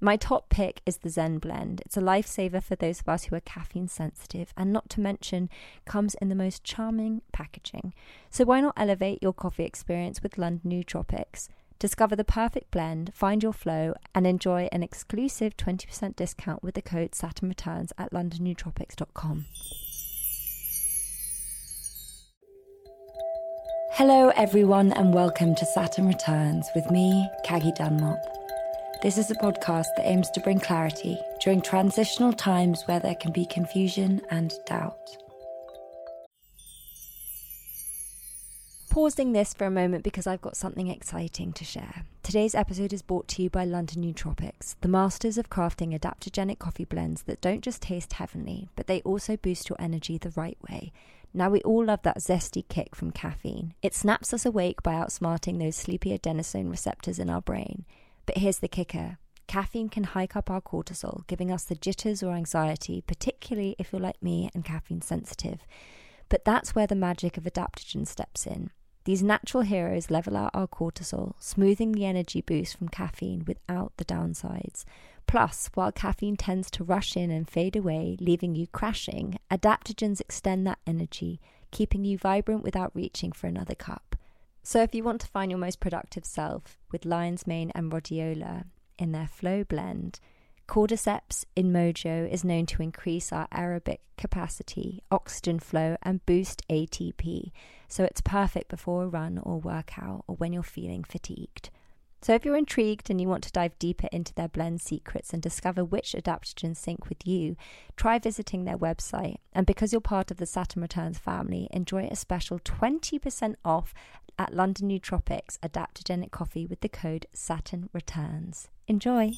My top pick is the Zen blend. It's a lifesaver for those of us who are caffeine sensitive, and not to mention, comes in the most charming packaging. So, why not elevate your coffee experience with London Nootropics? Discover the perfect blend, find your flow, and enjoy an exclusive 20% discount with the code Saturn Returns at londonnootropics.com. Hello, everyone, and welcome to Saturn Returns with me, Caggie Dunlop. This is a podcast that aims to bring clarity during transitional times where there can be confusion and doubt. Pausing this for a moment because I've got something exciting to share. Today's episode is brought to you by London Nootropics, the masters of crafting adaptogenic coffee blends that don't just taste heavenly, but they also boost your energy the right way. Now, we all love that zesty kick from caffeine. It snaps us awake by outsmarting those sleepy adenosine receptors in our brain. But here's the kicker caffeine can hike up our cortisol, giving us the jitters or anxiety, particularly if you're like me and caffeine sensitive. But that's where the magic of adaptogen steps in. These natural heroes level out our cortisol, smoothing the energy boost from caffeine without the downsides. Plus, while caffeine tends to rush in and fade away, leaving you crashing, adaptogens extend that energy, keeping you vibrant without reaching for another cup. So, if you want to find your most productive self with lion's mane and rhodiola in their flow blend, Cordyceps in Mojo is known to increase our aerobic capacity, oxygen flow, and boost ATP. So, it's perfect before a run or workout or when you're feeling fatigued. So, if you're intrigued and you want to dive deeper into their blend secrets and discover which adaptogens sync with you, try visiting their website. And because you're part of the Saturn Returns family, enjoy a special 20% off at London Nootropics adaptogenic coffee with the code Saturn Returns. Enjoy!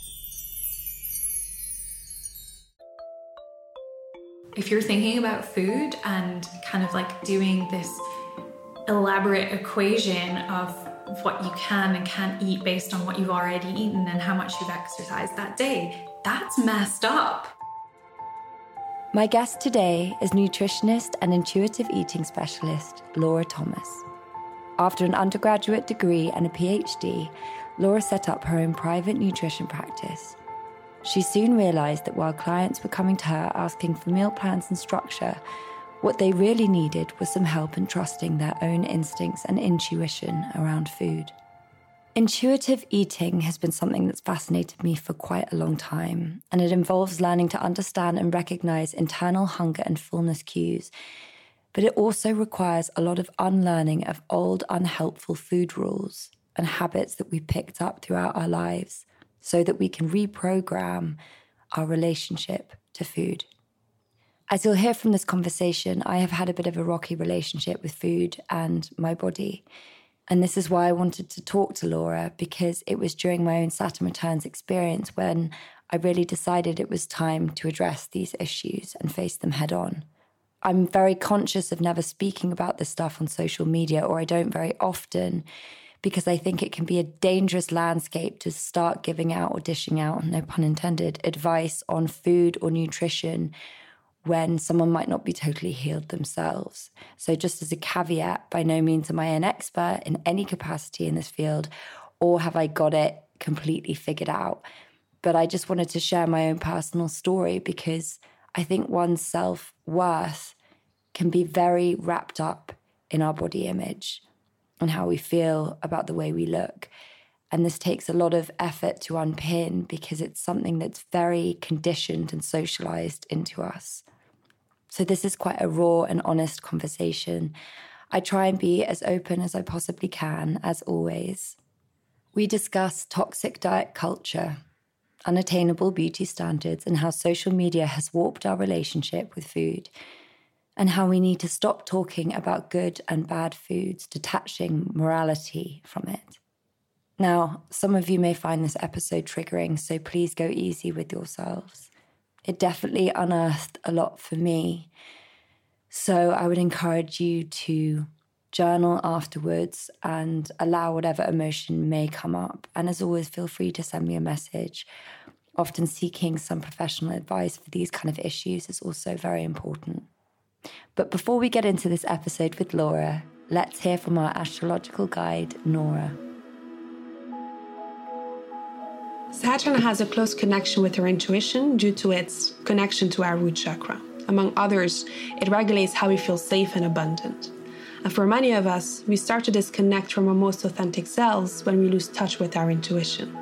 If you're thinking about food and kind of like doing this elaborate equation of what you can and can't eat based on what you've already eaten and how much you've exercised that day, that's messed up. My guest today is nutritionist and intuitive eating specialist Laura Thomas. After an undergraduate degree and a PhD, Laura set up her own private nutrition practice. She soon realized that while clients were coming to her asking for meal plans and structure, what they really needed was some help in trusting their own instincts and intuition around food. Intuitive eating has been something that's fascinated me for quite a long time, and it involves learning to understand and recognize internal hunger and fullness cues but it also requires a lot of unlearning of old, unhelpful food rules and habits that we picked up throughout our lives so that we can reprogram our relationship to food. As you'll hear from this conversation, I have had a bit of a rocky relationship with food and my body. And this is why I wanted to talk to Laura because it was during my own Saturn Returns experience when I really decided it was time to address these issues and face them head on. I'm very conscious of never speaking about this stuff on social media, or I don't very often, because I think it can be a dangerous landscape to start giving out or dishing out, no pun intended, advice on food or nutrition when someone might not be totally healed themselves. So, just as a caveat, by no means am I an expert in any capacity in this field, or have I got it completely figured out. But I just wanted to share my own personal story because I think one's self worth can be very wrapped up in our body image and how we feel about the way we look. And this takes a lot of effort to unpin because it's something that's very conditioned and socialized into us. So, this is quite a raw and honest conversation. I try and be as open as I possibly can, as always. We discuss toxic diet culture, unattainable beauty standards, and how social media has warped our relationship with food, and how we need to stop talking about good and bad foods, detaching morality from it. Now, some of you may find this episode triggering, so please go easy with yourselves. It definitely unearthed a lot for me. So I would encourage you to journal afterwards and allow whatever emotion may come up. And as always, feel free to send me a message. Often seeking some professional advice for these kind of issues is also very important. But before we get into this episode with Laura, let's hear from our astrological guide, Nora. Saturn has a close connection with our intuition due to its connection to our root chakra. Among others, it regulates how we feel safe and abundant. And for many of us, we start to disconnect from our most authentic selves when we lose touch with our intuition.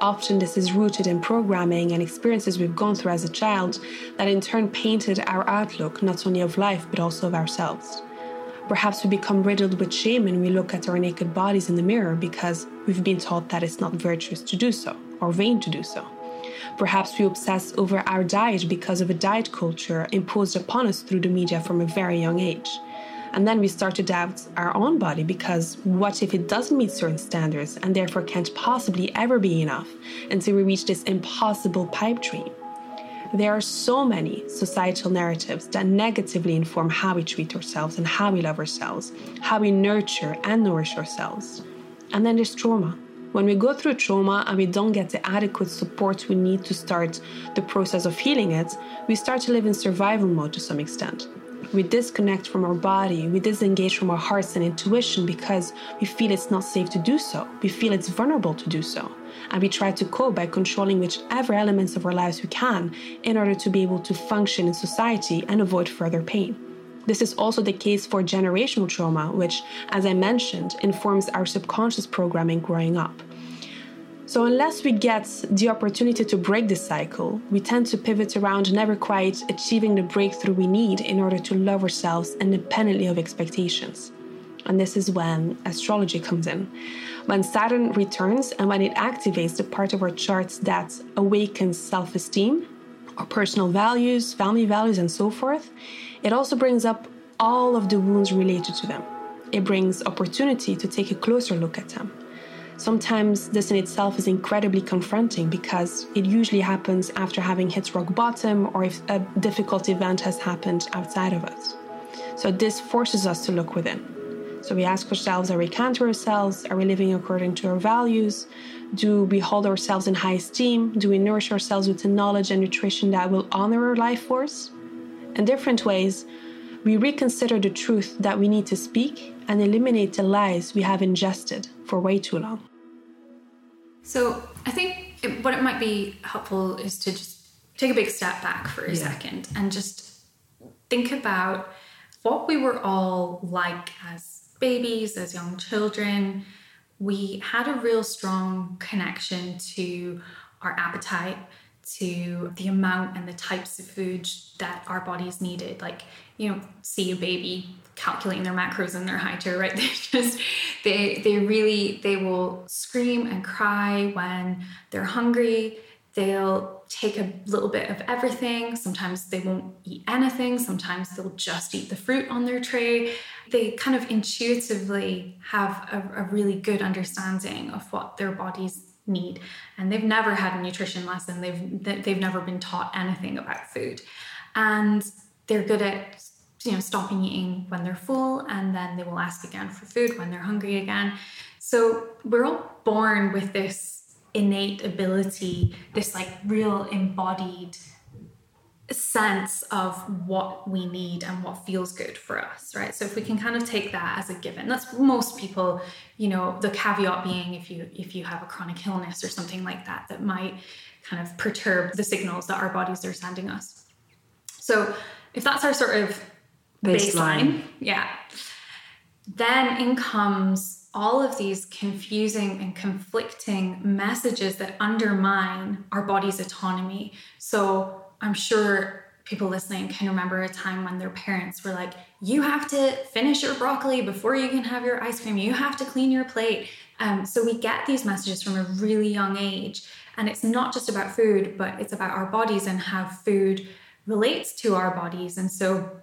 Often, this is rooted in programming and experiences we've gone through as a child that in turn painted our outlook not only of life but also of ourselves. Perhaps we become riddled with shame when we look at our naked bodies in the mirror because we've been taught that it's not virtuous to do so or vain to do so. Perhaps we obsess over our diet because of a diet culture imposed upon us through the media from a very young age. And then we start to doubt our own body because what if it doesn't meet certain standards and therefore can't possibly ever be enough until we reach this impossible pipe dream? There are so many societal narratives that negatively inform how we treat ourselves and how we love ourselves, how we nurture and nourish ourselves. And then there's trauma. When we go through trauma and we don't get the adequate support we need to start the process of healing it, we start to live in survival mode to some extent we disconnect from our body, we disengage from our hearts and intuition because we feel it's not safe to do so. We feel it's vulnerable to do so. And we try to cope by controlling whichever elements of our lives we can in order to be able to function in society and avoid further pain. This is also the case for generational trauma, which, as I mentioned, informs our subconscious programming growing up. So, unless we get the opportunity to break this cycle, we tend to pivot around never quite achieving the breakthrough we need in order to love ourselves independently of expectations. And this is when astrology comes in. When Saturn returns and when it activates the part of our charts that awakens self esteem, our personal values, family values, and so forth, it also brings up all of the wounds related to them. It brings opportunity to take a closer look at them. Sometimes this in itself is incredibly confronting because it usually happens after having hit rock bottom or if a difficult event has happened outside of us. So this forces us to look within. So we ask ourselves are we kind to ourselves? Are we living according to our values? Do we hold ourselves in high esteem? Do we nourish ourselves with the knowledge and nutrition that will honor our life force? In different ways, we reconsider the truth that we need to speak and eliminate the lies we have ingested for way too long. So I think it, what it might be helpful is to just take a big step back for a yeah. second and just think about what we were all like as babies, as young children. We had a real strong connection to our appetite, to the amount and the types of food that our bodies needed. Like, you know, see a baby calculating their macros and their HIITR, right? They just they they really they will scream and cry when they're hungry. They'll take a little bit of everything. Sometimes they won't eat anything. Sometimes they'll just eat the fruit on their tray. They kind of intuitively have a, a really good understanding of what their bodies need and they've never had a nutrition lesson they've they've never been taught anything about food and they're good at you know stopping eating when they're full and then they will ask again for food when they're hungry again. So we're all born with this innate ability this like real embodied sense of what we need and what feels good for us right? So if we can kind of take that as a given that's most people you know the caveat being if you if you have a chronic illness or something like that that might kind of perturb the signals that our bodies are sending us. So if that's our sort of baseline. baseline. Yeah. Then in comes all of these confusing and conflicting messages that undermine our body's autonomy. So I'm sure people listening can remember a time when their parents were like, you have to finish your broccoli before you can have your ice cream, you have to clean your plate. Um, so we get these messages from a really young age. And it's not just about food, but it's about our bodies and how food relates to our bodies. And so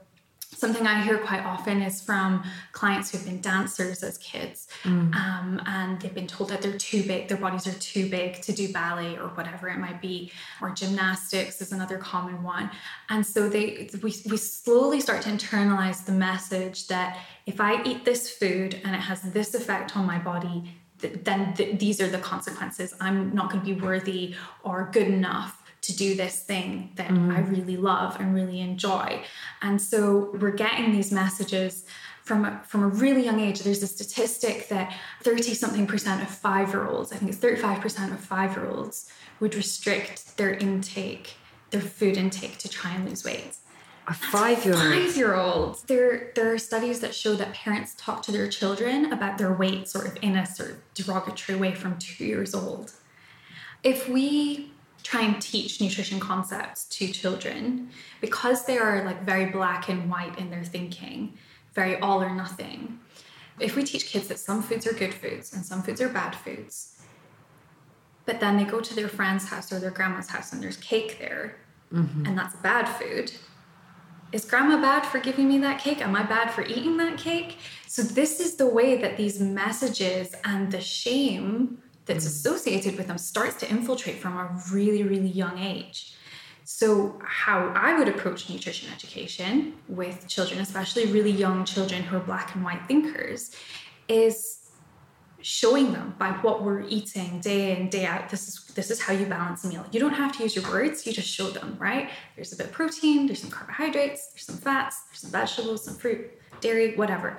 something I hear quite often is from clients who've been dancers as kids, mm. um, and they've been told that they're too big, their bodies are too big to do ballet or whatever it might be, or gymnastics is another common one. And so they we, we slowly start to internalize the message that if I eat this food and it has this effect on my body, then th- these are the consequences. I'm not going to be worthy or good enough to do this thing that mm. I really love and really enjoy. And so we're getting these messages from a, from a really young age. There's a statistic that 30 something percent of five year olds, I think it's 35% of five year olds, would restrict their intake, their food intake to try and lose weight. A five year old. Five year old. There, there are studies that show that parents talk to their children about their weight sort of in a sort of derogatory way from two years old. If we try and teach nutrition concepts to children because they are like very black and white in their thinking, very all or nothing. If we teach kids that some foods are good foods and some foods are bad foods, but then they go to their friend's house or their grandma's house and there's cake there, mm-hmm. and that's bad food. Is grandma bad for giving me that cake? Am I bad for eating that cake? So, this is the way that these messages and the shame that's mm. associated with them starts to infiltrate from a really, really young age. So, how I would approach nutrition education with children, especially really young children who are black and white thinkers, is showing them by what we're eating day in day out this is this is how you balance a meal you don't have to use your words you just show them right there's a bit of protein there's some carbohydrates there's some fats there's some vegetables some fruit dairy whatever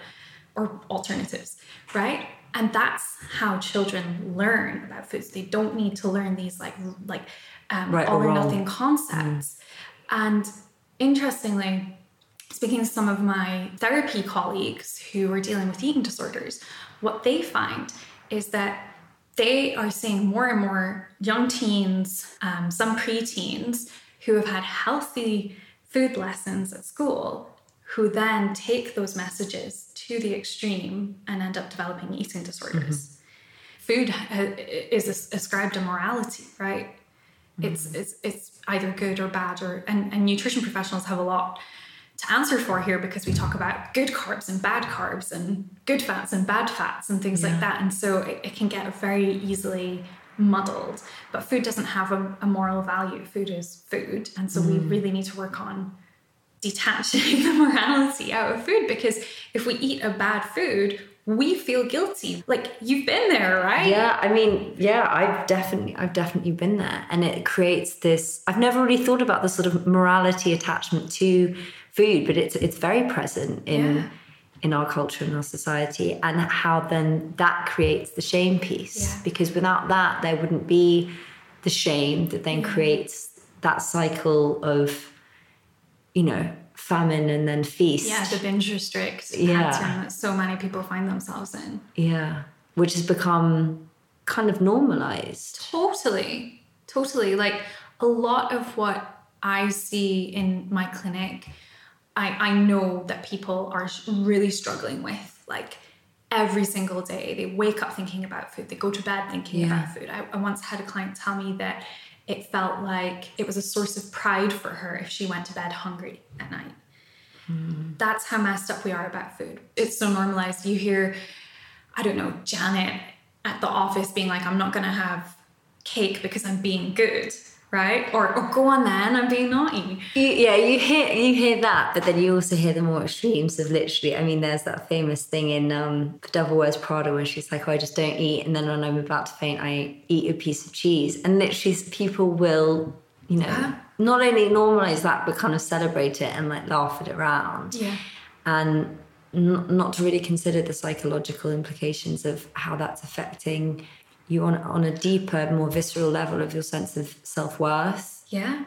or alternatives right and that's how children learn about foods they don't need to learn these like like um, right all or, or nothing concepts mm. and interestingly speaking to some of my therapy colleagues who are dealing with eating disorders what they find is that they are seeing more and more young teens um, some preteens who have had healthy food lessons at school who then take those messages to the extreme and end up developing eating disorders. Mm-hmm. Food is ascribed a morality, right? Mm-hmm. It's, it's it's either good or bad, or and, and nutrition professionals have a lot to answer for here because we talk about good carbs and bad carbs and good fats and bad fats and things yeah. like that, and so it, it, can get very easily muddled. But food doesn't have a, a moral value. Food is food, and so mm. we really need to work on detaching the morality out of food because if we eat a bad food we feel guilty. Like you've been there right? Yeah i mean yeah i've definitely i've definitely been there. And it creates this i've never really thought about the sort of morality attachment to food but it's it's very present in yeah. in our culture and our society and how then that creates the shame piece. Yeah. because without that there wouldn't be the shame that then creates that cycle of you know, famine and then feast. Yeah, the binge restrict yeah. pattern that so many people find themselves in. Yeah, which has become kind of normalized. Totally, totally. Like a lot of what I see in my clinic, I, I know that people are really struggling with. Like every single day, they wake up thinking about food, they go to bed thinking yeah. about food. I, I once had a client tell me that it felt like it was a source of pride for her if she went to bed hungry at night. Mm. That's how messed up we are about food. It's so normalized. You hear, I don't know, Janet at the office being like, I'm not going to have cake because I'm being good right? Or, or go on then, I'm being naughty. You, yeah, you hear you hear that, but then you also hear the more extremes of literally. I mean, there's that famous thing in um, The Devil Wears Prada where she's like, oh, I just don't eat, and then when I'm about to faint, I eat a piece of cheese, and literally people will, you know, yeah. not only normalize that but kind of celebrate it and like laugh it around. Yeah, and. not to really consider the psychological implications of how that's affecting you on on a deeper, more visceral level of your sense of self worth. Yeah,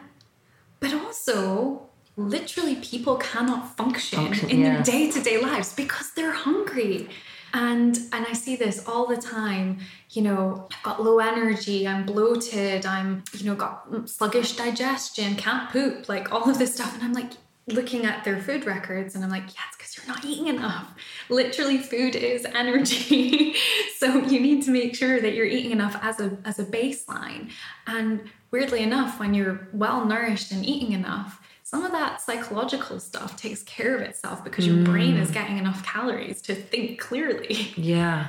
but also literally people cannot function, function in yeah. their day to day lives because they're hungry. And and I see this all the time. You know, I've got low energy, I'm bloated, I'm, you know, got sluggish digestion, can't poop, like all of this stuff. And I'm like looking at their food records and I'm like, yeah, it's you're not eating enough. Literally, food is energy. so you need to make sure that you're eating enough as a as a baseline. And weirdly enough, when you're well nourished and eating enough, some of that psychological stuff takes care of itself because your mm. brain is mm. getting enough calories to think clearly. Yeah.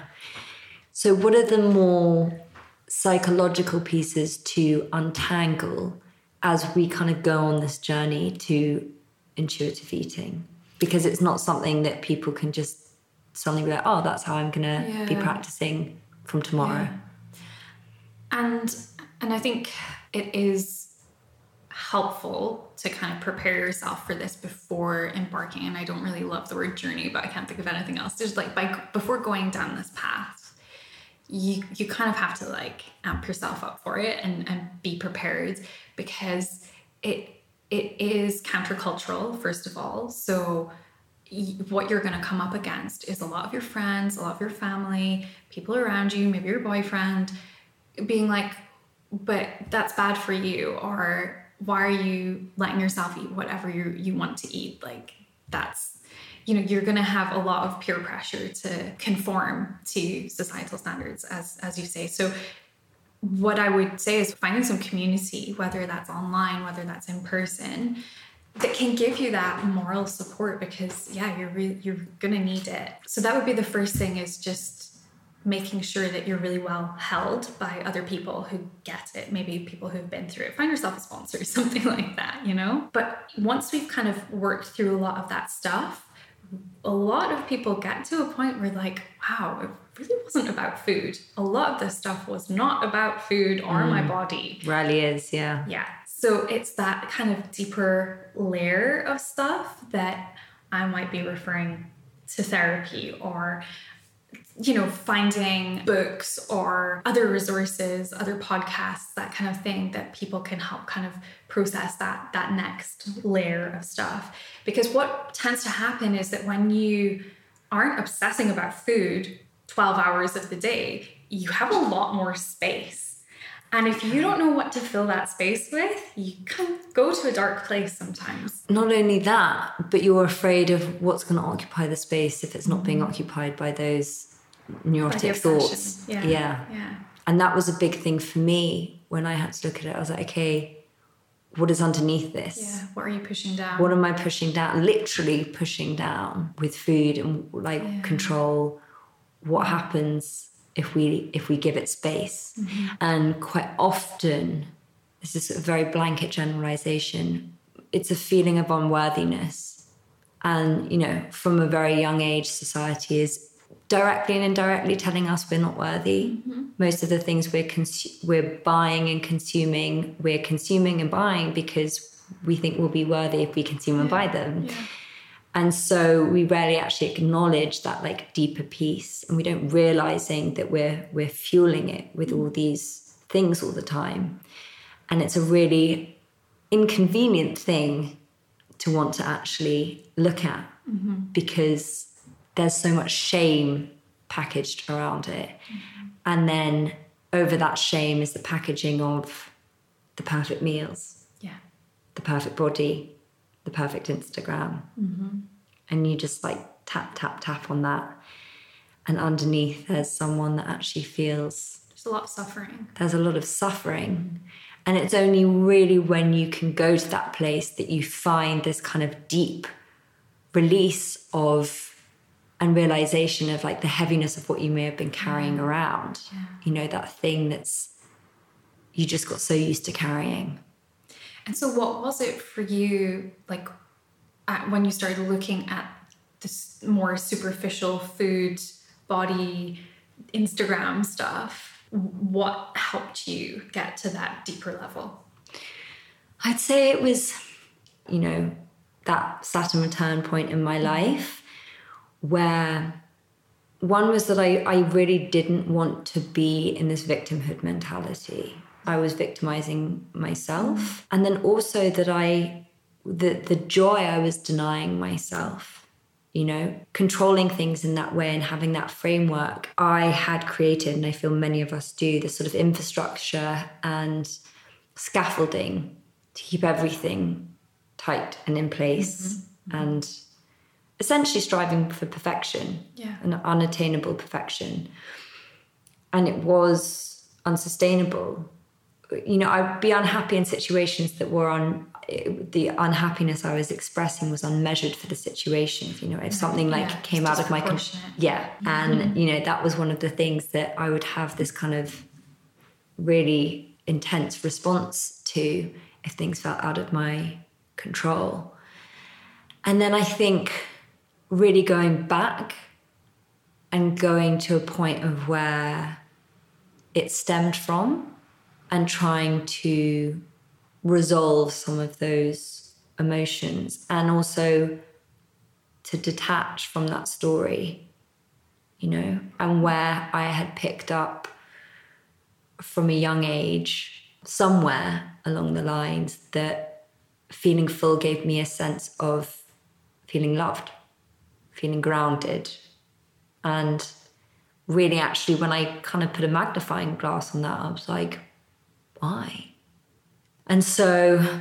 So, what are the more psychological pieces to untangle as we kind of go on this journey to intuitive eating? Because it's not something that people can just suddenly be like, oh, that's how I'm going to yeah. be practicing from tomorrow. Yeah. And and I think it is helpful to kind of prepare yourself for this before embarking and i don't really love the word journey but i can't think of anything else there's like by before going down this path you you kind of have to like amp yourself up for it and and be prepared because it it is countercultural first of all. So what you're going to come up against is a lot of your friends a lot of your family people around you maybe your boyfriend being like but that's bad for you or why are you letting yourself eat whatever you you want to eat? Like that's you know you're going to have a lot of peer pressure to conform to societal standards as as you say. So what i would say is finding some community whether that's online whether that's in person that can give you that moral support because yeah you're re- you're to need it so that would be the first thing is just making sure that you're really well held by other people who get it, maybe people who've been through it. Find yourself a sponsor, something like that, you know? But once we've kind of worked through a lot of that stuff, a lot of people get to a point where, like, wow, really wasn't about food. A lot of this stuff was not about food or mm. my body. Rarely is, yeah. Yeah. So it's that kind of deeper layer of stuff that I might be referring to therapy or you know, finding books or other resources, other podcasts, that kind of thing that people can help kind of process that that next layer of stuff. Because what tends to happen is that when you aren't obsessing about food 12 hours of the day, you have a lot more space. And if you don't know what to fill that space with, you can go to a dark place sometimes. Not only that, but you're afraid of what's going to occupy the space if it's not being mm-hmm. occupied by those neurotic thoughts. Yeah. yeah. Yeah. And that was a big thing for me when I had to look at it. I was like, okay, what is underneath this? Yeah. What are you pushing down? What am I pushing down? Literally pushing down with food and like yeah. control. What happens if we if we give it space? Mm-hmm. And quite often, this is a very blanket generalization. It's a feeling of unworthiness. And you know, from a very young age, society is directly and indirectly telling us we're not worthy. Mm-hmm. Most of the things we're consu- we're buying and consuming, we're consuming and buying because we think we'll be worthy if we consume and buy them. Yeah. And so we rarely actually acknowledge that like deeper piece, and we don't realizing that we're we're fueling it with all these things all the time, and it's a really inconvenient thing to want to actually look at mm-hmm. because there's so much shame packaged around it. Mm-hmm. And then over that shame is the packaging of the perfect meals, yeah, the perfect body, the perfect Instagram. Mm-hmm. And you just like tap, tap, tap on that. And underneath, there's someone that actually feels there's a lot of suffering. There's a lot of suffering. And it's only really when you can go to that place that you find this kind of deep release of and realization of like the heaviness of what you may have been carrying around. Yeah. You know, that thing that's you just got so used to carrying. And so, what was it for you, like, at, when you started looking at this more superficial food, body, Instagram stuff? What helped you get to that deeper level? I'd say it was, you know, that Saturn return point in my mm-hmm. life where one was that I, I really didn't want to be in this victimhood mentality. I was victimizing myself. And then also that I, the, the joy I was denying myself you know, controlling things in that way and having that framework, I had created, and I feel many of us do, this sort of infrastructure and scaffolding to keep everything tight and in place mm-hmm. and essentially striving for perfection, yeah. an unattainable perfection. And it was unsustainable. You know, I'd be unhappy in situations that were on the unhappiness I was expressing was unmeasured for the situation. You know, if something like yeah, came out of my control, yeah, mm-hmm. and you know that was one of the things that I would have this kind of really intense response to if things felt out of my control. And then I think really going back and going to a point of where it stemmed from and trying to resolve some of those emotions and also to detach from that story, you know, and where I had picked up from a young age, somewhere along the lines, that feeling full gave me a sense of feeling loved, feeling grounded. And really, actually, when I kind of put a magnifying glass on that, I was like, why? And so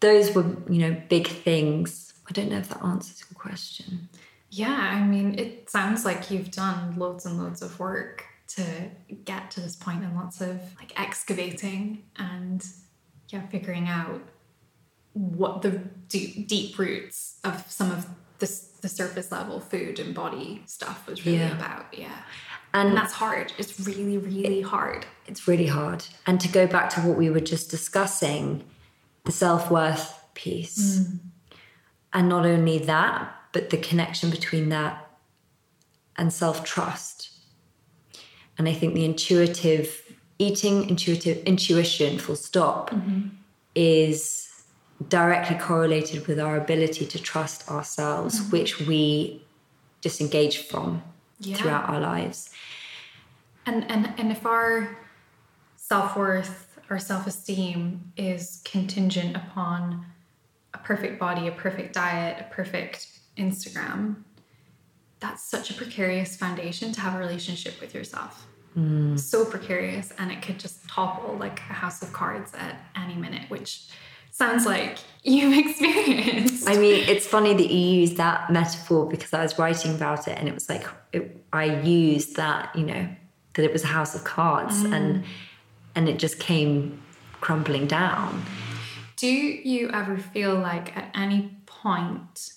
those were, you know, big things. I don't know if that answers your question. Yeah, I mean, it sounds like you've done loads and loads of work to get to this point and lots of like excavating and yeah, figuring out what the deep, deep roots of some of this the surface level food and body stuff was really yeah. about. Yeah. And, and, that's hard. It's really, really it, hard. It's really hard. And to go back to what we were just discussing, the self worth piece. Mm. And not only that, but the connection between that and self trust. And I think the intuitive eating, intuitive intuition, full stop, mm-hmm. is directly correlated with our ability to trust ourselves, mm-hmm. which we disengage from yeah. throughout our lives. And and and if our self-worth or self-esteem is contingent upon a perfect body, a perfect diet, a perfect Instagram, that's such a precarious foundation to have a relationship with yourself. Mm. So precarious, and it could just topple like a house of cards at any minute, which sounds like you've experienced. I mean, it's funny that you use that metaphor because I was writing about it and it was like, it, I used that, you know, that it was a house of cards mm. and and it just came crumbling down. Do you ever feel like at any point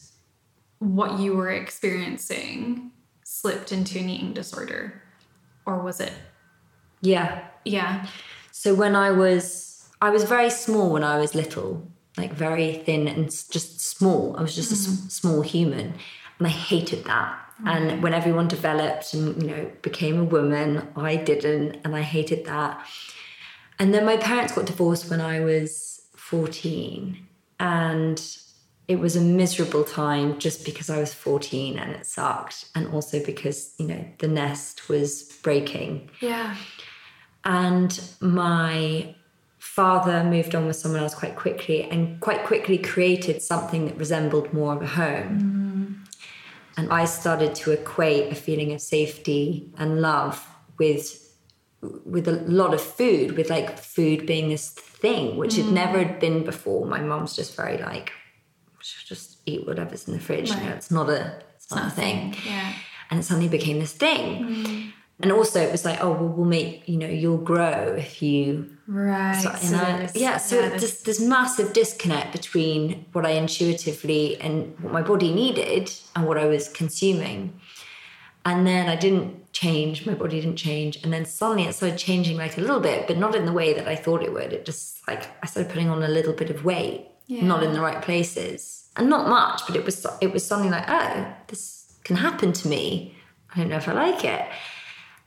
what you were experiencing slipped into an eating disorder? Or was it? Yeah. Yeah. So when I was I was very small when I was little, like very thin and just small. I was just mm-hmm. a small human, and I hated that. And when everyone developed and you know became a woman, I didn't, and I hated that. And then my parents got divorced when I was fourteen, and it was a miserable time just because I was 14 and it sucked. And also because, you know, the nest was breaking. Yeah. And my father moved on with someone else quite quickly and quite quickly created something that resembled more of a home. Mm-hmm. And I started to equate a feeling of safety and love with with a lot of food, with like food being this thing, which mm. had never been before. My mom's just very like, just eat whatever's in the fridge. Right. You know, it's not a it's not, a thing. Yeah. And it suddenly became this thing. Mm and also it was like oh well we'll make you know you'll grow if you right so, so I, yeah so yeah, there's this massive disconnect between what i intuitively and what my body needed and what i was consuming. And then i didn't change my body didn't change. And then suddenly it started changing like a little bit but not in the way that i thought it would. It just like i started putting on a little bit of weight yeah. not in the right places. And not much but it was it was something like oh this can happen to me. I don't know if i like it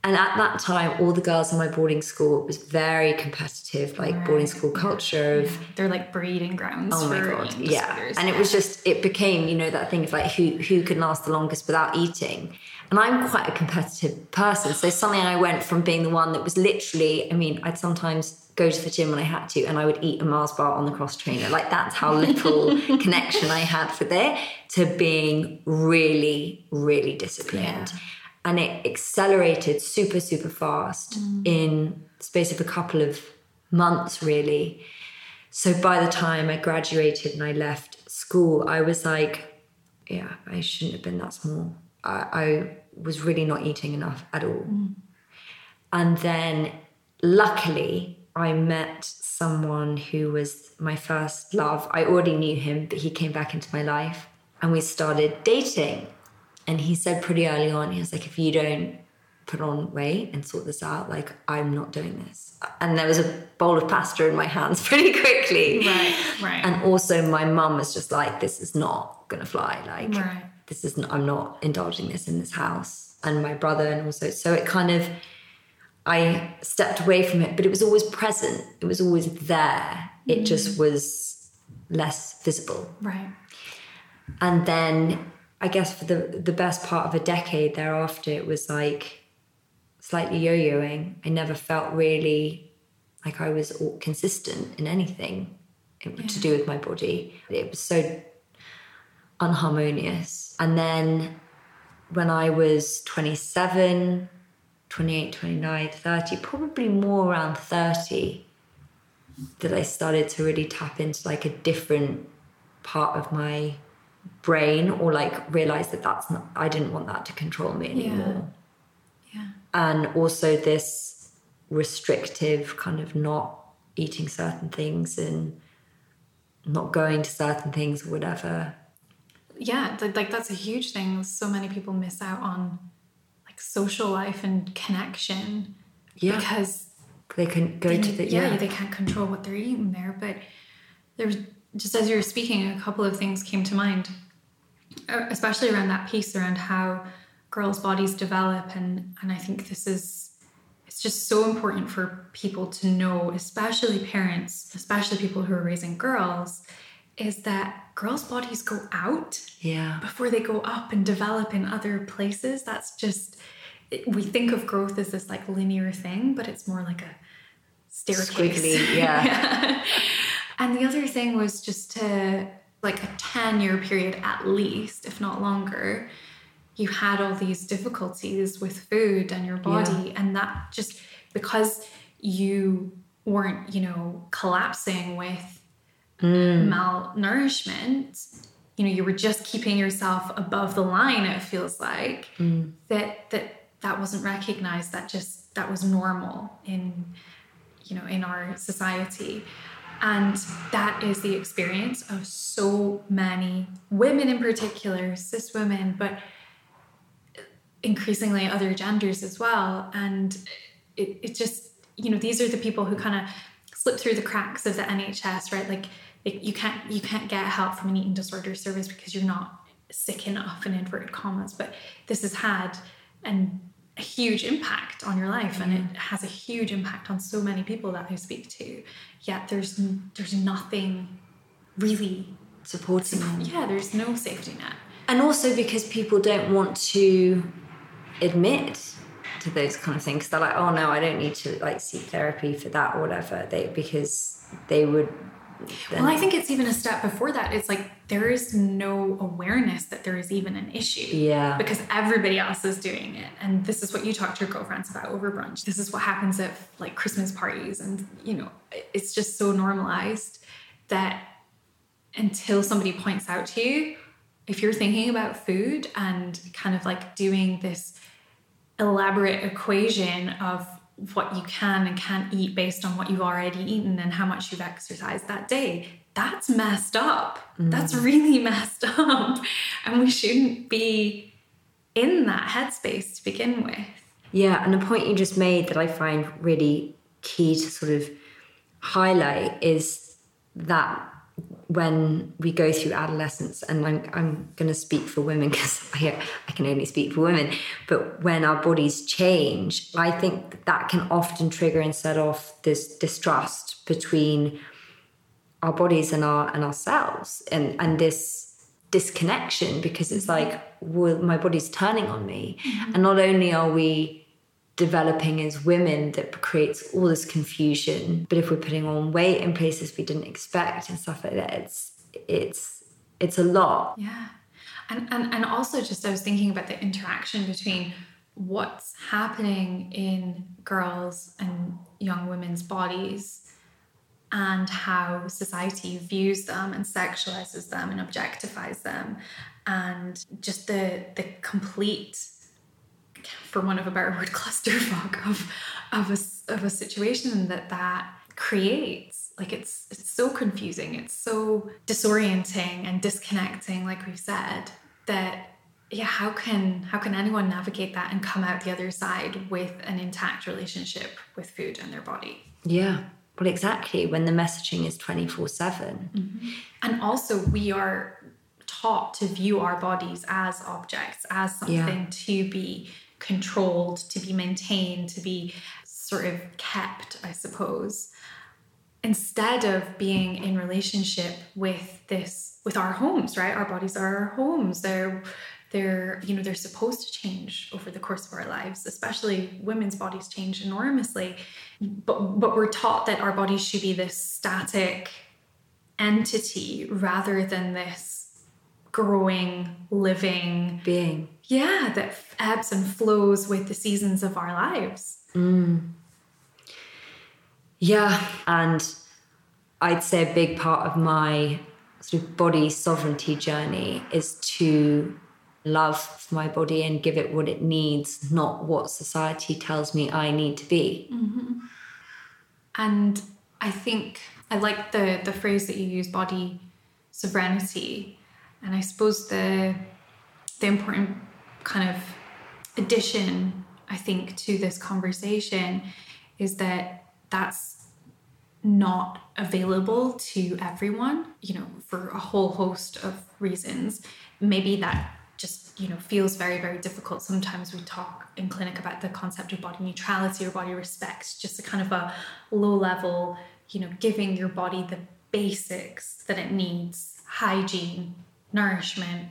And at that time, all the girls in my boarding school it was very competitive, like boarding school culture of They're like breeding grounds oh my for god, yeah. And it was just it became you know that thing of like who who can last the longest without eating. And I'm quite a competitive person, so suddenly I went from being the one that was literally. I mean, I'd sometimes go to the gym when I had to, and I would eat a Mars bar on the cross trainer. Like that's how little connection I had for there to being really, really disciplined. Yeah. And it accelerated super, super fast mm. in the space of a couple of months, really. So by the time I graduated and I left school, I was like, yeah, I shouldn't have been that small. I, I was really not eating enough at all. Mm. And then luckily, I met someone who was my first love. I already knew him, but he came back into my life and we started dating. And he said pretty early on, he was like, if you don't put on weight and sort this out, like, I'm not doing this. And there was a bowl of pasta in my hands pretty quickly. Right, right. And also, my mum was just like, this is not going to fly. Like, Right. this is not, I'm not indulging this in this house. And my brother, and also, so it kind of, I stepped away from it, but it was always present. It was always there. It mm. just was less visible. right. And then I guess for the the best part of a decade thereafter, it was like slightly yo-yoing. I never felt really like I was all consistent in anything to do with my body. It was so unharmonious. And then when I was 27, 28, 29, 30, probably more around 30, that I started to really tap into like a different part of my brain or like realize that that's not, I didn't want that to control me anymore. Yeah. And also this restrictive kind of not eating certain things and not going to certain things or whatever. yeah like, that's a huge thing so many people miss out on like social life and connection Yeah. because They can go to the, yeah, yeah. they can't control what they're eating there but there's just as you were speaking a couple of things came to mind Uh, especially around that piece around how girls bodies develop and and i think this is it's just so important for people to know especially parents especially people who are raising girls is that girls bodies go out yeah. before they go up and develop in other places. That's just we think of growth as this like linear thing, but it's more like a staircase. Squiggly, yeah. and the other thing was just to like a 10 year period at least, if not longer, you had all these difficulties with food and your body and that just because you weren't, you know, collapsing with mm. malnourishment you know you were just keeping yourself above the line it feels like mm. that that that wasn't recognized that just that was normal in you know in our society and that is the experience of so many women in particular cis women but increasingly other genders as well. And it, it just you know these are the people who kind of slip through the cracks of the nhs right? Like you can't you can't get help from an eating disorder service because you're not sick enough in inverted commas but this has had. An, a huge impact on your life and it has a huge impact on so many people that i speak to yet there's there's nothing really Supporting them. yeah there's no safety net And also because people don't want to admit to those kind of things. They're like, oh no, I don't need to like seek therapy for that or whatever. They because they would Well, I think it's even a step before that. It's like there is no awareness that there is even an issue. Yeah. Because everybody else is doing it. And this is what you talk to your girlfriends about over brunch. This is what happens at like Christmas parties. And, you know, it's just so normalized that until somebody points out to you, if you're thinking about food and kind of like doing this elaborate equation of what you can and can't eat based on what you've already eaten and how much you've exercised that day. That's messed up. Mm. That's really messed up. And we shouldn't be in that headspace to begin with. Yeah, and the point you just made that I find really key to sort of highlight is that when we go through adolescence, and I'm, I'm going to speak for women because I, I can only speak for women, but when our bodies change, I think that can often trigger and set off this distrust between our bodies and our and ourselves, and and this disconnection because it's like, well, my body's turning on me, mm-hmm. and not only are we developing as women that creates all this confusion. But if we're putting on weight in places we didn't expect and stuff like that, it's it's it's a lot. Yeah. And and, and also just I was thinking about the interaction between what's happening in girls and young women's bodies and how society views them and sexualizes them and objectifies them and just the the complete for one of a better word, clusterfuck of of a of a situation that that creates. Like it's it's so confusing. It's so disorienting and disconnecting. Like we've said that yeah how can how can anyone navigate that and come out the other side with an intact relationship with food and their body yeah well exactly when the messaging is 24 7 mm-hmm. and also we are taught to view our bodies as objects as something yeah. to be controlled, to be maintained, to be sort of kept, I suppose, instead of being in relationship with this, with our homes, right? Our bodies are our homes. They're they're you know they're supposed to change over the course of our lives especially women's bodies change enormously but but we're taught that our bodies should be this static entity rather than this growing living being yeah that ebbs and flows with the seasons of our lives mm. yeah and i'd say a big part of my sort of body sovereignty journey is to love my body and give it what it needs not what society tells me i need to be mm-hmm. and i think i like the the phrase that you use body sovereignty and i suppose the the important kind of addition, I think, to this conversation is that that's not available to everyone, you know, for a whole host of reasons. Maybe that just, you know, feels very, very difficult. Sometimes we talk in clinic about the concept of body neutrality or body respect, just a kind of a low level, you know, giving your body the basics that it needs hygiene, nourishment,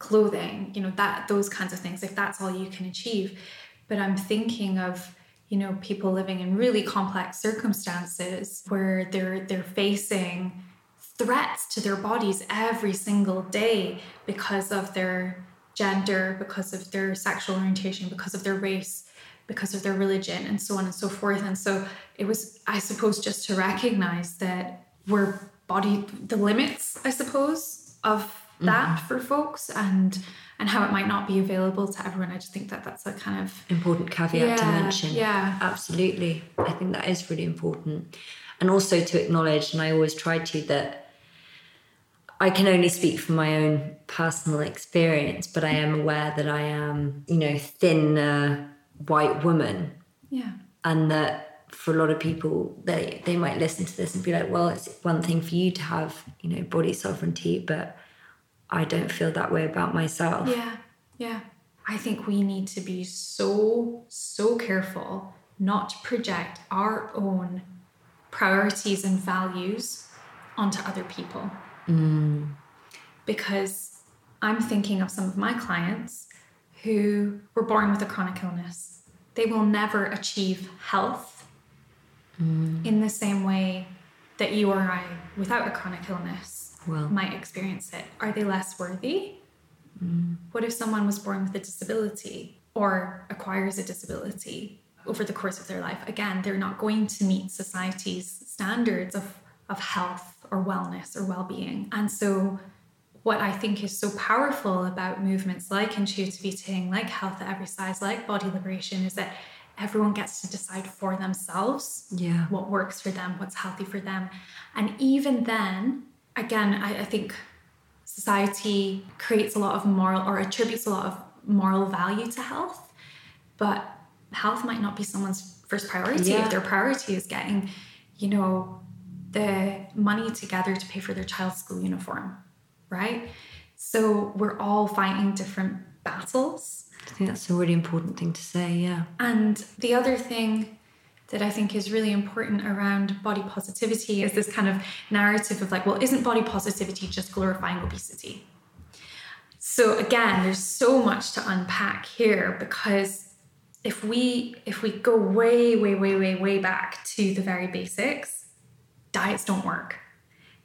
clothing you know that those kinds of things if that's all you can achieve. But i'm thinking of you know people living in really complex circumstances where they're they're facing threats to their bodies every single day because of their gender because of their sexual orientation because of their race because of their religion and so on and so forth. And so it was i suppose just to recognize that we're body the limits i suppose of that mm-hmm. for folks and and how it might not be available to everyone. I just think that that's a kind of important caveat yeah, to mention. Yeah, absolutely. I think that is really important, and also to acknowledge, and I always try to that. I can only speak from my own personal experience, but I am aware that I am, you know, thin uh, white woman. Yeah. And that for a lot of people, they they might listen to this and be like, well, it's one thing for you to have, you know, body sovereignty, but I don't feel that way about myself. Yeah, yeah. I think we need to be so, so careful not to project our own priorities and values onto other people. Mm. Because I'm thinking of some of my clients who were born with a chronic illness. They will never achieve health mm. in the same way that you or I, without a chronic illness, well. might experience it. Are they less worthy? Mm. What if someone was born with a disability or acquires a disability over the course of their life? Again, they're not going to meet society's standards of, of health or wellness or well being. And so, what I think is so powerful about movements like intuitive eating, like health at every size, like body liberation, is that everyone gets to decide for themselves yeah. what works for them, what's healthy for them. And even then, again, I, I think society creates a lot of moral or attributes a lot of moral value to health, but health might not be someone's first priority. Yeah. If their priority is getting, you know, the money together to pay for their child's school uniform, right? So we're all fighting different battles. I think that's a really important thing to say, yeah. And the other thing that I think is really important around body positivity is this kind of narrative of like, well, isn't body positivity just glorifying obesity? So again, there's so much to unpack here because if we if we go way way way way way back to the very basics, diets don't work.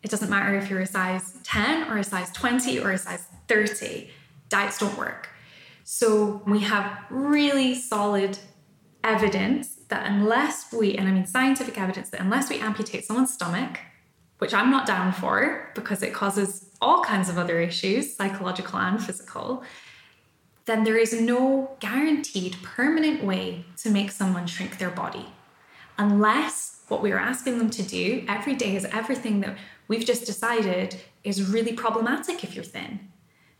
It doesn't matter if you're a size 10 or a size 20 or a size 30, diets don't work. So we have really solid evidence that unless we, and I mean scientific evidence, that unless we amputate someone's stomach, which I'm not down for because it causes all kinds of other issues, psychological and physical, then there is no guaranteed permanent way to make someone shrink their body. Unless what we are asking them to do every day is everything that we've just decided is really problematic if you're thin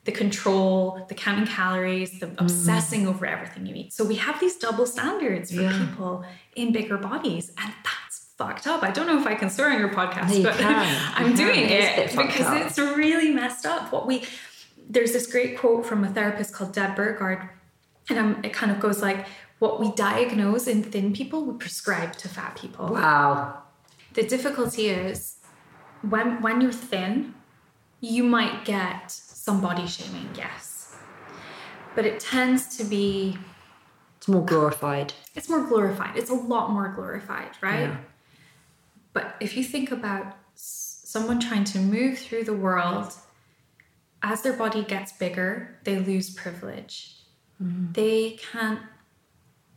the control, the counting calories, the mm. obsessing over everything you eat. So we have these double standards for yeah. people in bigger bodies, and that's fucked up. I don't know if I can swear on your podcast, but I'm you doing it, it because up. it's really messed up. What we there's this great quote from a therapist called Deb Burgard, and um, it kind of goes like, "What we diagnose in thin people, we prescribe to fat people." Wow. The difficulty is when when you're thin, you might get some body shaming, yes. But it tends to be. It's more glorified. It's more glorified. It's a lot more glorified, right? Yeah. But if you think about someone trying to move through the world, as their body gets bigger, they lose privilege. Mm-hmm. They can't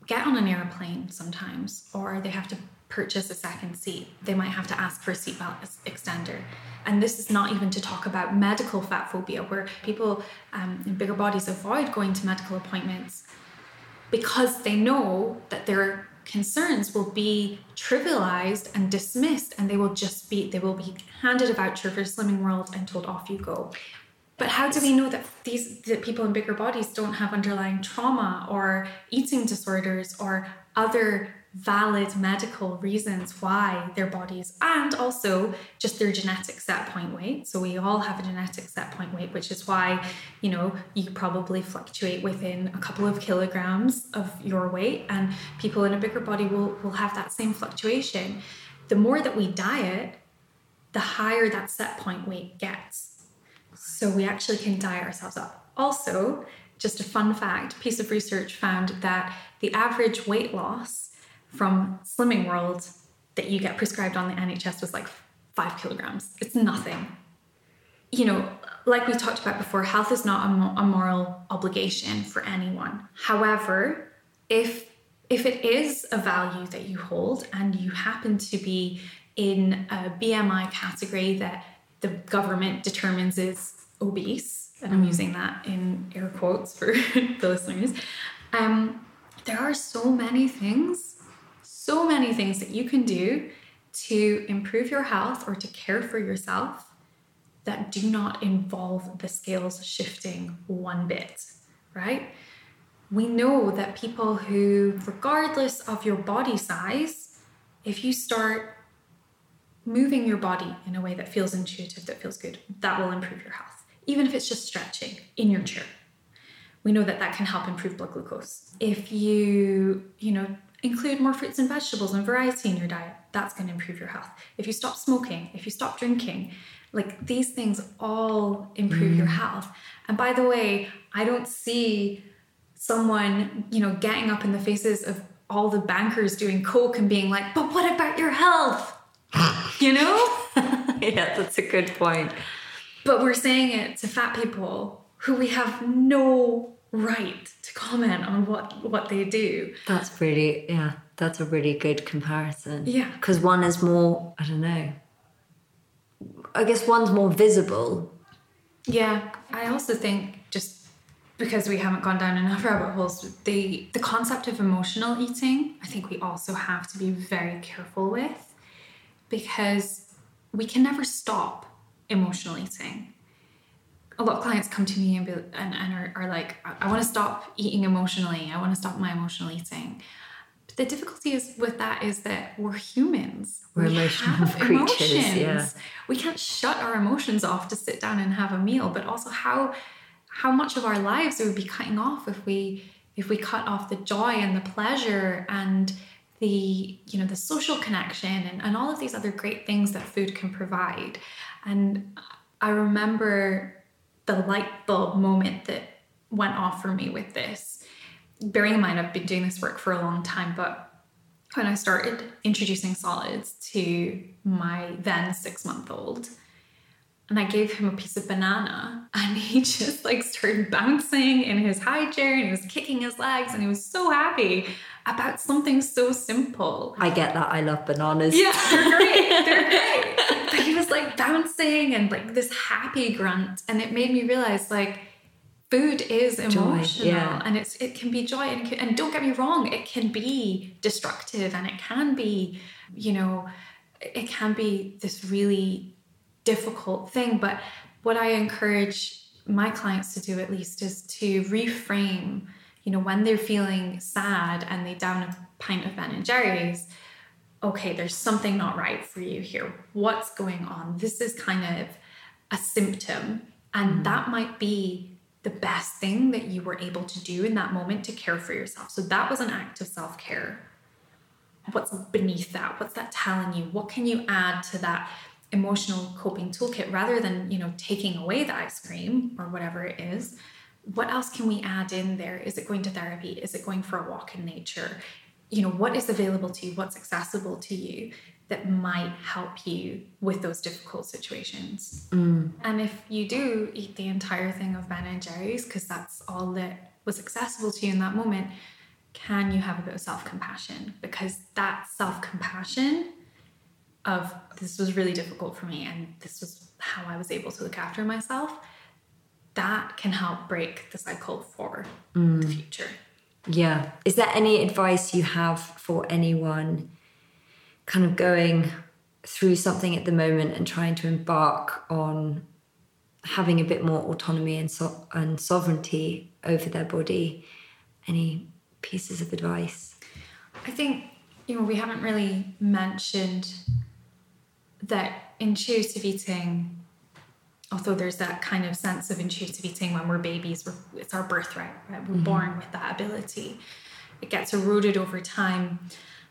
get on an airplane sometimes, or they have to purchase a second seat. They might have to ask for a seatbelt extender. And this is not even to talk about medical fat phobia, where people um, in bigger bodies avoid going to medical appointments because they know that their concerns will be trivialized and dismissed and they will just be they will be handed a voucher for slimming world and told off you go but how do we know that these that people in bigger bodies don't have underlying trauma or eating disorders or other valid medical reasons why their bodies and also just their genetic set point weight. So we all have a genetic set point weight which is why you know you probably fluctuate within a couple of kilograms of your weight and people in a bigger body will will have that same fluctuation. The more that we diet the higher that set point weight gets. So we actually can diet ourselves up. Also just a fun fact piece of research found that the average weight loss from Slimming World that you get prescribed on the NHS was like five kilograms. It's nothing. You know, like we talked about before, health is not a, mo- a moral obligation for anyone. However, if if it is a value that you hold and you happen to be in a BMI category that the government determines is obese, and I'm mm. using that in air quotes for the listeners, um, there are so many things so many things that you can do to improve your health or to care for yourself that do not involve the scales shifting one bit, right? We know that people who, regardless of your body size, if you start moving your body in a way that feels intuitive, that feels good, that will improve your health. Even if it's just stretching in your chair. We know that that can help improve blood glucose. If you, you know, include more fruits and vegetables and variety in your diet. That's going to improve your health. If you stop smoking, if you stop drinking, like these things all improve mm. your health. And by the way, I don't see someone, you know, getting up in the faces of all the bankers doing coke and being like, "But what about your health?" you know? yeah, that's a good point. But we're saying it to fat people who we have no right to comment on what what they do. That's really yeah, that's a really good comparison. Yeah. Because one is more, I don't know. I guess one's more visible. Yeah. I also think just because we haven't gone down enough rabbit holes, the the concept of emotional eating, I think we also have to be very careful with because we can never stop emotional eating a lot of clients come to me and, be, and, and are, are like, I, I want to stop eating emotionally. I want to stop my emotional eating. But the difficulty is with that is that we're humans. We're we emotional have creatures, emotions. yeah. We can't shut our emotions off to sit down and have a meal, but also how how much of our lives would be cutting off if we if we cut off the joy and the pleasure and the you know the social connection and, and all of these other great things that food can provide and i remember the light bulb moment that went off for me with this bearing in mind i've been doing this work for a long time but when i started introducing solids to my then six month old and I gave him a piece of banana and he just like started bouncing in his high chair and he was kicking his legs and he was so happy about something so simple. I get that. I love bananas. Yeah, they're great. They're great. But he was like bouncing and like this happy grunt and it made me realize like food is emotional yeah. and it's it can be joy and, and don't get me wrong it can be destructive and it can be you know it can be this really difficult thing. But what I encourage my clients to do at least is to reframe, you know, when they're feeling sad and they down a pint of Ben and Jerry's, okay, there's something not right for you here. What's going on? This is kind of a symptom. And mm that might be the best thing that you were able to do in that moment to care for yourself. So that was an act of self care. What's beneath that? What's that telling you? What can you add to that emotional coping toolkit rather than you know taking away the ice cream or whatever it is what else can we add in there is it going to therapy is it going for a walk in nature you know what is available to you what's accessible to you that might help you with those difficult situations mm. and if you do eat the entire thing of ben and jerry's because that's all that was accessible to you in that moment can you have a bit of self-compassion because that self-compassion of this was really difficult for me and this was how I was able to look after myself, that can help break the cycle for mm. the future. Yeah. Is there any advice you have for anyone kind of going through something at the moment and trying to embark on having a bit more autonomy and, so- and sovereignty over their body? Any pieces of advice? I think, you know, we haven't really mentioned that intuitive eating, although there's that kind of sense of intuitive eating when we're babies, we're, it's our birthright, right? We're mm-hmm. born with that ability. It gets eroded over time.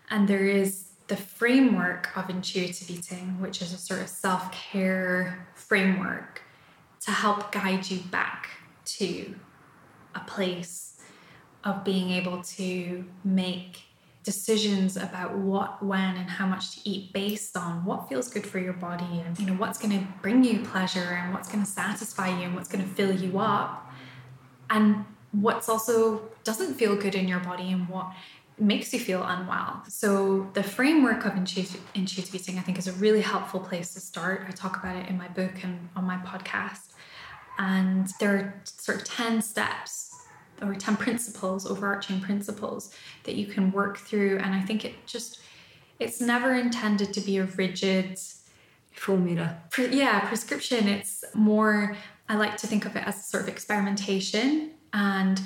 And there is the framework of intuitive eating, which is a sort of self care framework to help guide you back to a place of being able to make decisions about what, when, and how much to eat based on what feels good for your body and you know what's going to bring you pleasure and what's going to satisfy you and what's going to fill you up and what's also doesn't feel good in your body and what makes you feel unwell. So the framework of intuitive, eating, I think, is a really helpful place to start. I talk about it in my book and on my podcast. And there are sort of 10 steps or 10 principles, overarching principles that you can work through. And I think it just, it's never intended to be a rigid formula. Pre- yeah, prescription. It's more, I like to think of it as sort of experimentation and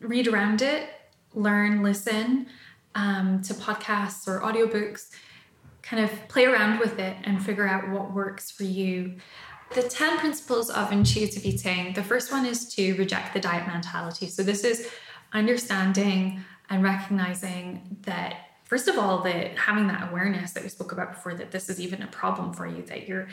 read around it, learn, listen um, to podcasts or audiobooks, kind of play around with it and figure out what works for you. The 10 principles of intuitive eating the first one is to reject the diet mentality. So, this is understanding and recognizing that, first of all, that having that awareness that we spoke about before, that this is even a problem for you, that you're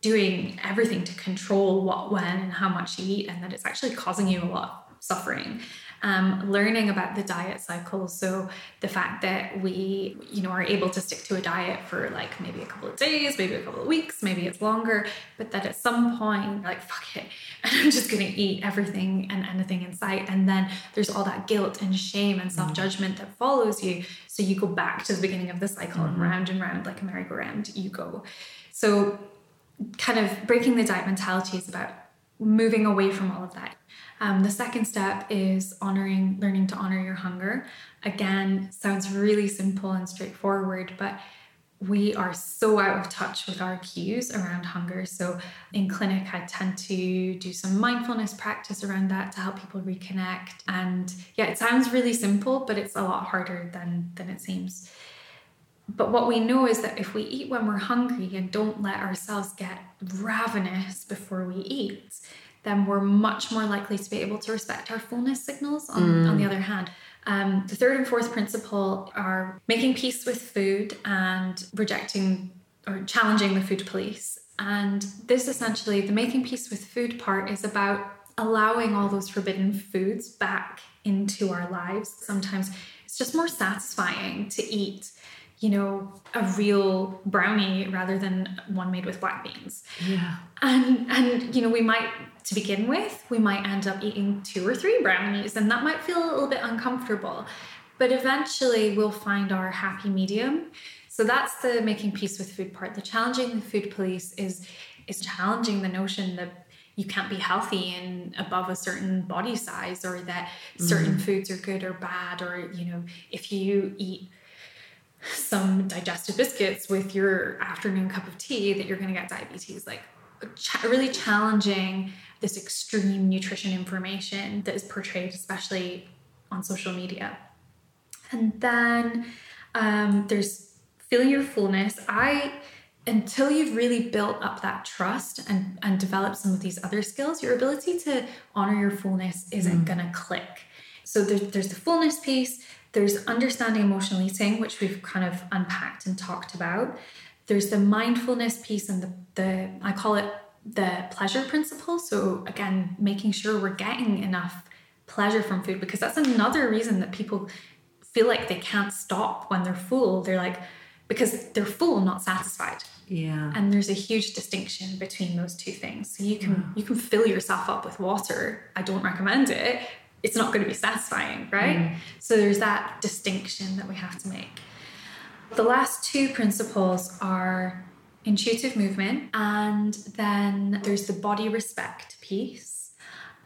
doing everything to control what, when, and how much you eat, and that it's actually causing you a lot of suffering um, learning about the diet cycle. So the fact that we, you know, are able to stick to a diet for like maybe a couple of days, maybe a couple of weeks, maybe it's longer, but that at some point, like fuck it, and I'm just gonna eat everything and anything in sight. And then there's all that guilt and shame and self judgment that follows you. So you go back to the beginning of the cycle mm-hmm. and round and round like a merry-go-round you go. So kind of breaking the diet mentality is about moving away from all of that um, the second step is honoring, learning to honor your hunger. Again, sounds really simple and straightforward, but we are so out of touch with our cues around hunger. So in clinic, I tend to do some mindfulness practice around that to help people reconnect. And yeah, it sounds really simple, but it's a lot harder than than it seems. But what we know is that if we eat when we're hungry and don't let ourselves get ravenous before we eat, then we're much more likely to be able to respect our fullness signals on, mm. on the other hand. Um, the third and fourth principle are making peace with food and rejecting or challenging the food police. And this essentially, the making peace with food part is about allowing all those forbidden foods back into our lives. Sometimes it's just more satisfying to eat you know, a real brownie rather than one made with black beans. Yeah. And and you know, we might to begin with, we might end up eating two or three brownies and that might feel a little bit uncomfortable. But eventually we'll find our happy medium. So that's the making peace with food part. The challenging the food police is is challenging the notion that you can't be healthy and above a certain body size or that certain mm. foods are good or bad or you know if you eat some digestive biscuits with your afternoon cup of tea that you're going to get diabetes like ch- really challenging this extreme nutrition information that is portrayed especially on social media and then um, there's feeling your fullness i until you've really built up that trust and and developed some of these other skills your ability to honor your fullness isn't mm. going to click so there's, there's the fullness piece there's understanding emotional eating, which we've kind of unpacked and talked about. There's the mindfulness piece and the, the I call it the pleasure principle. So again, making sure we're getting enough pleasure from food because that's another reason that people feel like they can't stop when they're full. They're like because they're full, not satisfied. Yeah. And there's a huge distinction between those two things. So you can you can fill yourself up with water. I don't recommend it, it's not going to be satisfying, right? Mm. So there's that distinction that we have to make. The last two principles are intuitive movement, and then there's the body respect piece,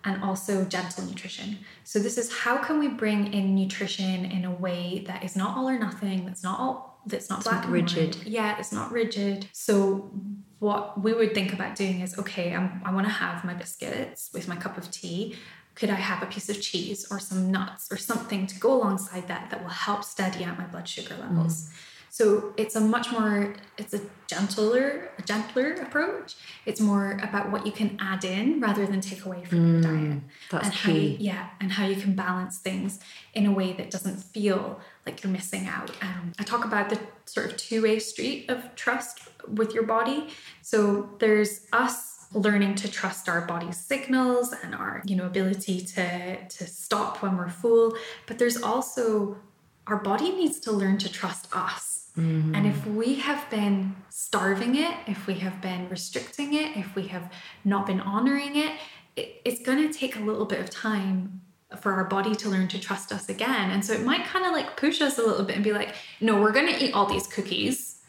and also gentle nutrition. So this is how can we bring in nutrition in a way that is not all or nothing, that's not all that's not it's black not rigid. White. Yeah, it's not rigid. So what we would think about doing is okay, I'm, i want to have my biscuits with my cup of tea, could I have a piece of cheese or some nuts or something to go alongside that that will help steady out my blood sugar levels? Mm. So it's a much more it's a gentler a gentler approach. It's more about what you can add in rather than take away from mm, your diet. That's and key. How you, yeah, and how you can balance things in a way that doesn't feel like you're missing out. Um, I talk about the sort of two-way street of trust with your body. So there's us learning to trust our body's signals and our you know ability to to stop when we're full but there's also our body needs to learn to trust us mm-hmm. and if we have been starving it if we have been restricting it if we have not been honoring it, it it's going to take a little bit of time for our body to learn to trust us again and so it might kind of like push us a little bit and be like no we're going to eat all these cookies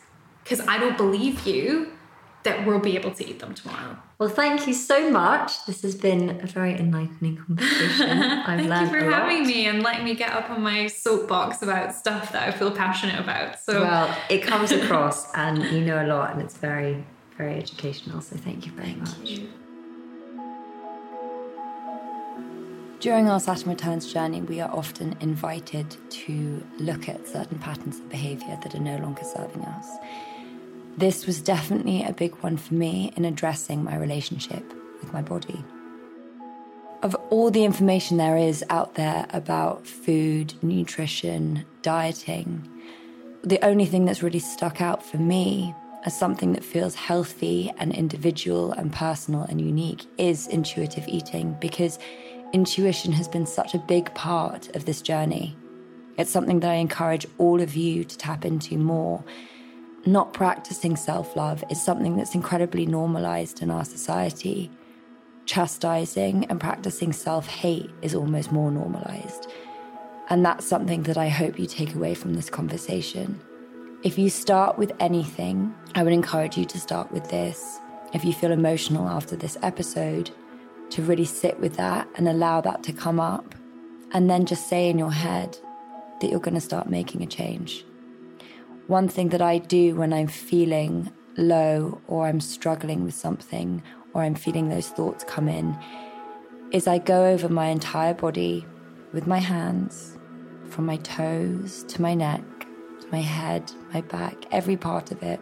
because i don't believe you that we'll be able to eat them tomorrow. Well, thank you so much. This has been a very enlightening conversation. I've thank learned you for having me and letting me get up on my soapbox about stuff that I feel passionate about. So well, it comes across, and you know a lot, and it's very, very educational. So thank you very thank much. You. During our Saturn Returns journey, we are often invited to look at certain patterns of behaviour that are no longer serving us. This was definitely a big one for me in addressing my relationship with my body. Of all the information there is out there about food, nutrition, dieting, the only thing that's really stuck out for me as something that feels healthy and individual and personal and unique is intuitive eating because intuition has been such a big part of this journey. It's something that I encourage all of you to tap into more not practicing self love is something that's incredibly normalized in our society. Chastising and practicing self hate is almost more normalized. And that's something that I hope you take away from this conversation. If you start with anything, I would encourage you to start with this. If you feel emotional after this episode, to really sit with that and allow that to come up. And then just say in your head that you're going to start making a change one thing that I do when I'm feeling low or I'm struggling with something or I'm feeling those thoughts come in is I go over my entire body with my hands from my toes to my neck, to my head, my back, every part of it.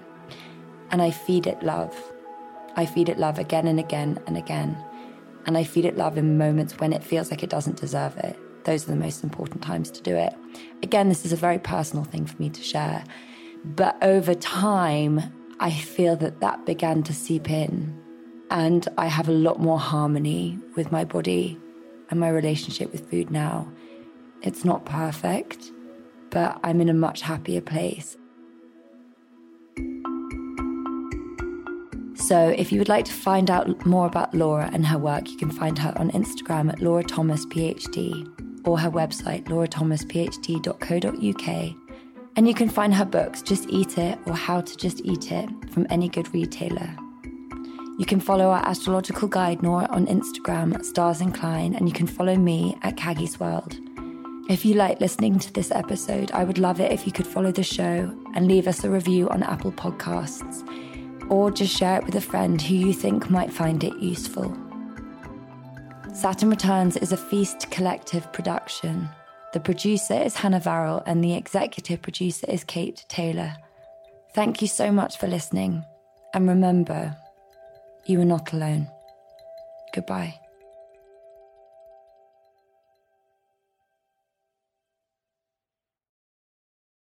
And I feed it love. I feed it love again and again and again. And I feed it love in moments when it feels like it doesn't deserve it. Those are the most important times to do it. Again, this is a very personal thing for me to share. But over time, I feel that that began to seep in. And I have a lot more harmony with my body and my relationship with food now. It's not perfect, but I'm in a much happier place. So, if you would like to find out more about Laura and her work, you can find her on Instagram at Laura Thomas PhD or her website, lauraThomasPhD.co.uk. And you can find her books, Just Eat It or How to Just Eat It, from any good retailer. You can follow our astrological guide Nora on Instagram at Stars Incline, and you can follow me at Caggie's World. If you like listening to this episode, I would love it if you could follow the show and leave us a review on Apple Podcasts, or just share it with a friend who you think might find it useful. Saturn Returns is a Feast Collective production. The producer is Hannah Varrell, and the executive producer is Kate Taylor. Thank you so much for listening, and remember, you are not alone. Goodbye.